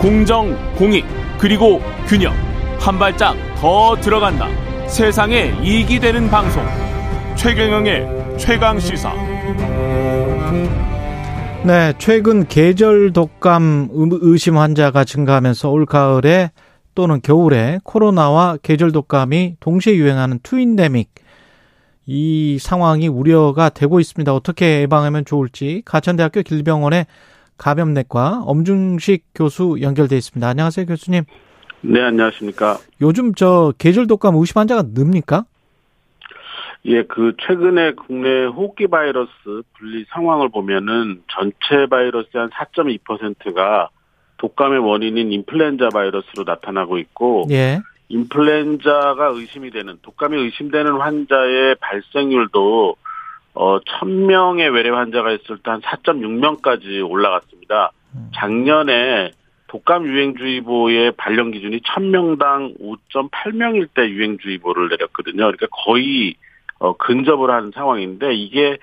공정, 공익, 그리고 균형. 한 발짝 더 들어간다. 세상에 이익이 되는 방송. 최경영의 최강 시사. 네, 최근 계절 독감 의심 환자가 증가하면서 올 가을에 또는 겨울에 코로나와 계절 독감이 동시에 유행하는 투인데믹 이 상황이 우려가 되고 있습니다. 어떻게 예방하면 좋을지 가천대학교 길병원의 감염내과 엄중식 교수 연결돼 있습니다. 안녕하세요, 교수님. 네, 안녕하십니까. 요즘 저 계절 독감 의심 환자가 늡니까? 예, 그 최근에 국내 호흡기 바이러스 분리 상황을 보면은 전체 바이러스의 한 4.2%가 독감의 원인인 인플루엔자 바이러스로 나타나고 있고 예. 인플루엔자가 의심이 되는 독감이 의심되는 환자의 발생률도 어 1000명의 외래 환자가 있을 때 한 4.6명까지 올라갔습니다. 음. 작년에 독감 유행주의보의 발령 기준이 1000명당 5.8명일 때 유행주의보를 내렸거든요. 그러니까 거의 어, 근접을 한 상황인데 이게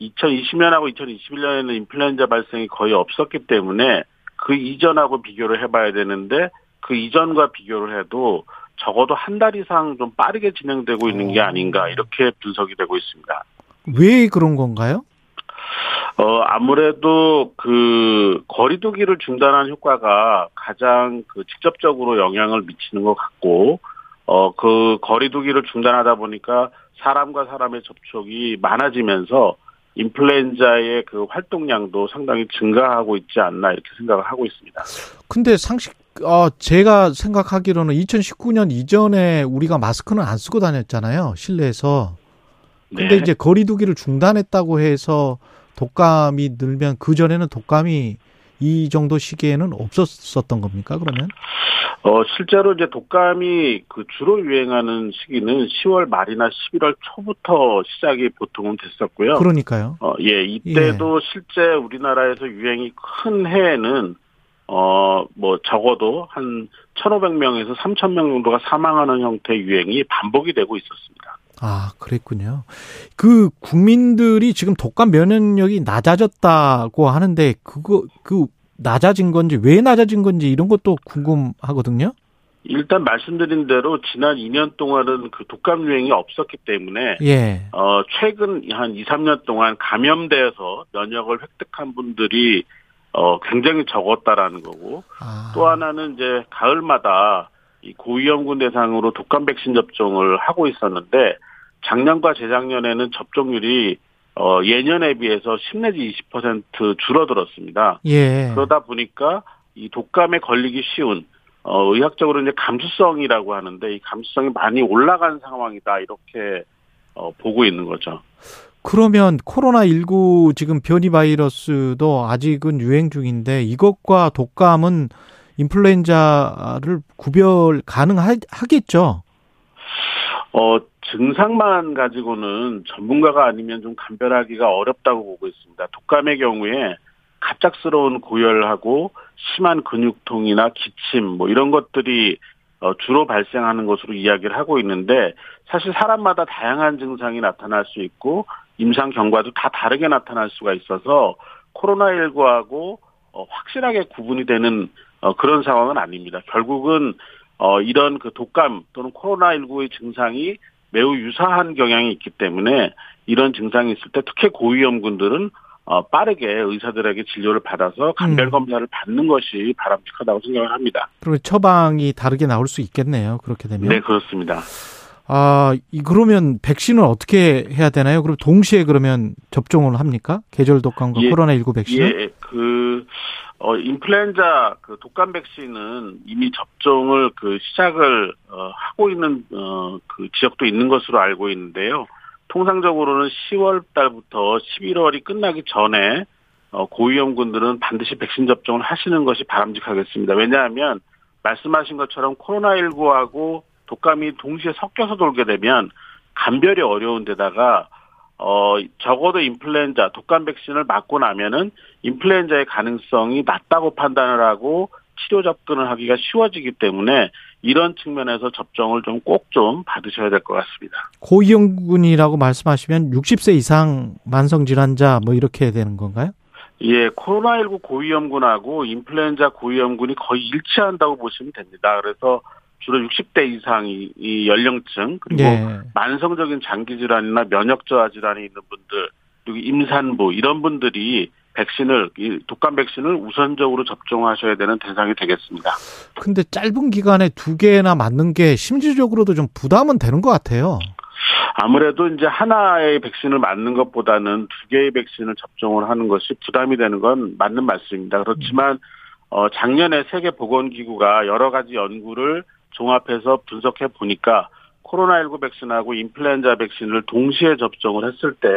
2020년하고 2021년에는 인플루엔자 발생이 거의 없었기 때문에 그 이전하고 비교를 해봐야 되는데 그 이전과 비교를 해도 적어도 한 달 이상 좀 빠르게 진행되고 있는 게 어. 아닌가 이렇게 분석이 되고 있습니다. 왜 그런 건가요? 어, 아무래도 그 거리두기를 중단한 효과가 가장 그 직접적으로 영향을 미치는 것 같고, 어, 그 거리두기를 중단하다 보니까 사람과 사람의 접촉이 많아지면서 인플루엔자의 그 활동량도 상당히 증가하고 있지 않나 이렇게 생각을 하고 있습니다. 근데 상식, 어, 제가 생각하기로는 2019년 이전에 우리가 마스크는 안 쓰고 다녔잖아요. 실내에서. 근데 네. 이제 거리두기를 중단했다고 해서 독감이 늘면 그 전에는 독감이 이 정도 시기에는 없었었던 겁니까? 그러면? 어 실제로 이제 독감이 그 주로 유행하는 시기는 10월 말이나 11월 초부터 시작이 보통은 됐었고요. 그러니까요. 어예 이때도 예. 실제 우리나라에서 유행이 큰 해에는 어 뭐 적어도 한 1,500명에서 3,000명 정도가 사망하는 형태의 유행이 반복이 되고 있었습니다. 아, 그랬군요. 그 국민들이 지금 독감 면역력이 낮아졌다고 하는데 그거 그 낮아진 건지 왜 낮아진 건지 이런 것도 궁금하거든요. 일단 말씀드린 대로 지난 2년 동안은 그 독감 유행이 없었기 때문에 예. 어 최근 한 2, 3년 동안 감염돼서 면역을 획득한 분들이 어 굉장히 적었다라는 거고 아. 또 하나는 이제 가을마다 이 고위험군 대상으로 독감 백신 접종을 하고 있었는데 작년과 재작년에는 접종률이 어, 예년에 비해서 10 내지 20% 줄어들었습니다. 예. 그러다 보니까 이 독감에 걸리기 쉬운 어, 의학적으로 이제 감수성이라고 하는데 이 감수성이 많이 올라간 상황이다 이렇게 어, 보고 있는 거죠. 그러면 코로나19 지금 변이 바이러스도 아직은 유행 중인데 이것과 독감은 인플루엔자를 구별 가능하겠죠? 어, 증상만 가지고는 전문가가 아니면 좀 감별하기가 어렵다고 보고 있습니다. 독감의 경우에 갑작스러운 고열하고 심한 근육통이나 기침 뭐 이런 것들이 어, 주로 발생하는 것으로 이야기를 하고 있는데 사실 사람마다 다양한 증상이 나타날 수 있고 임상 경과도 다 다르게 나타날 수가 있어서 코로나19하고 어, 확실하게 구분이 되는 어, 그런 상황은 아닙니다. 결국은 이런 그 독감 또는 코로나19의 증상이 매우 유사한 경향이 있기 때문에 이런 증상이 있을 때 특히 고위험군들은 어, 빠르게 의사들에게 진료를 받아서 음. 검사를 받는 것이 바람직하다고 생각을 합니다. 그리고 처방이 다르게 나올 수 있겠네요. 그렇게 되면. 네, 그렇습니다. 아, 그러면 백신은 어떻게 해야 되나요? 그럼 동시에 그러면 접종을 합니까? 계절 독감과 예, 코로나19 백신은? 예, 그 어, 인플루엔자 그 독감 백신은 이미 접종을 그 시작을 어, 하고 있는 어, 그 지역도 있는 것으로 알고 있는데요. 통상적으로는 10월 달부터 11월이 끝나기 전에 어, 고위험군들은 반드시 백신 접종을 하시는 것이 바람직하겠습니다. 왜냐하면 말씀하신 것처럼 코로나19하고 독감이 동시에 섞여서 돌게 되면 감별이 어려운 데다가 어, 적어도 인플루엔자, 독감 백신을 맞고 나면은 인플루엔자의 가능성이 낮다고 판단을 하고 치료 접근을 하기가 쉬워지기 때문에 이런 측면에서 접종을 좀 꼭좀 좀 받으셔야 될 것 같습니다. 고위험군이라고 말씀하시면 60세 이상 만성 질환자 뭐 이렇게 되는 건가요? 예, 코로나19 고위험군하고 인플루엔자 고위험군이 거의 일치한다고 보시면 됩니다. 그래서 주로 60대 이상이 이 연령층 그리고 예. 만성적인 장기 질환이나 면역 저하 질환이 있는 분들 그리고 임산부 이런 분들이 백신을 이 독감 백신을 우선적으로 접종하셔야 되는 대상이 되겠습니다. 근데 짧은 기간에 두 개나 맞는 게 심리적으로도 좀 부담은 되는 것 같아요. 아무래도 이제 하나의 백신을 맞는 것보다는 두 개의 백신을 접종을 하는 것이 부담이 되는 건 맞는 말씀입니다. 그렇지만 어 작년에 세계 보건기구가 여러 가지 연구를 종합해서 분석해 보니까 코로나19 백신하고 인플루엔자 백신을 동시에 접종을 했을 때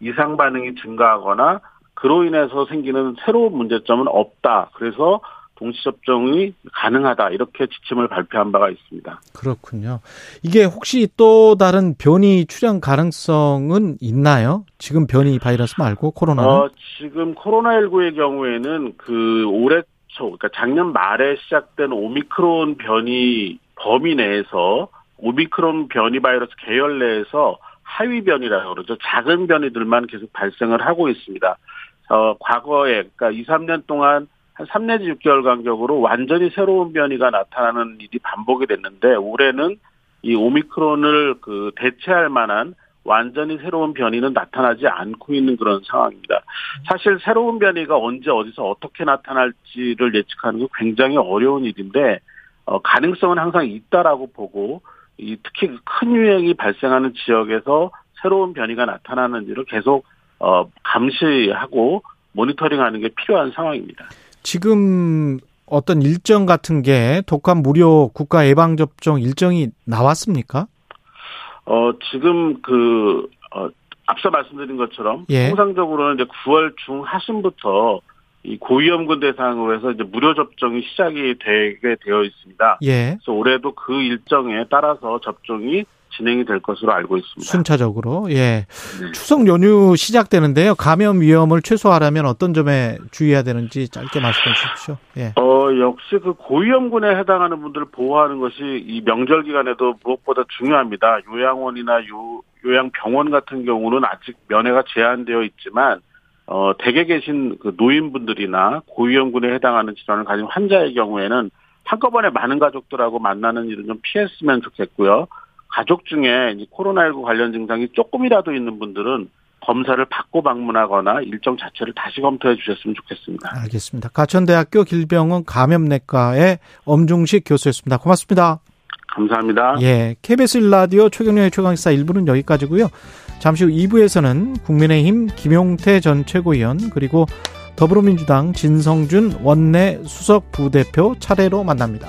이상 반응이 증가하거나 그로 인해서 생기는 새로운 문제점은 없다. 그래서 동시 접종이 가능하다 이렇게 지침을 발표한 바가 있습니다. 그렇군요. 이게 혹시 또 다른 변이 출현 가능성은 있나요? 지금 변이 바이러스 말고 코로나는? 어, 지금 코로나19의 경우에는 그 올해 초 그러니까 작년 말에 시작된 오미크론 변이 범위 내에서 오미크론 변이 바이러스 계열 내에서 하위 변이라고 그러죠. 작은 변이들만 계속 발생을 하고 있습니다. 어, 과거에 그러니까 2, 3년 동안 한 3 내지 6개월 간격으로 완전히 새로운 변이가 나타나는 일이 반복이 됐는데 올해는 이 오미크론을 그 대체할 만한 완전히 새로운 변이는 나타나지 않고 있는 그런 상황입니다. 사실 새로운 변이가 언제 어디서 어떻게 나타날지를 예측하는 게 굉장히 어려운 일인데 어, 가능성은 항상 있다라고 보고 이 특히 큰 유행이 발생하는 지역에서 새로운 변이가 나타나는지를 계속 어, 감시하고 모니터링하는 게 필요한 상황입니다. 지금 어떤 일정 같은 게 독감 무료 국가 예방 접종 일정이 나왔습니까? 어 지금 그 어, 앞서 말씀드린 것처럼 예. 통상적으로는 이제 9월 중하순부터 이 고위험군 대상으로 해서 이제 무료 접종이 시작이 되게 되어 있습니다. 예. 그래서 올해도 그 일정에 따라서 접종이 진행이 될 것으로 알고 있습니다. 순차적으로 예. 네. 추석 연휴 시작되는데요. 감염 위험을 최소화하려면 어떤 점에 주의해야 되는지 짧게 말씀해 주십시오. 예. 어 역시 그 고위험군에 해당하는 분들을 보호하는 것이 이 명절 기간에도 무엇보다 중요합니다. 요양원이나 요 요양병원 같은 경우는 아직 면회가 제한되어 있지만 어 댁에 계신 그 노인분들이나 고위험군에 해당하는 질환을 가진 환자의 경우에는 한꺼번에 많은 가족들하고 만나는 일은 좀 피했으면 좋겠고요. 가족 중에 코로나19 관련 증상이 조금이라도 있는 분들은 검사를 받고 방문하거나 일정 자체를 다시 검토해 주셨으면 좋겠습니다. 알겠습니다. 가천대학교 길병원 감염내과의 엄중식 교수였습니다. 고맙습니다. 감사합니다. 예. KBS 1라디오 최경련의 최강시사 1부는 여기까지고요. 잠시 후 2부에서는 국민의힘 김용태 전 최고위원 그리고 더불어민주당 진성준 원내 수석 부대표 차례로 만납니다.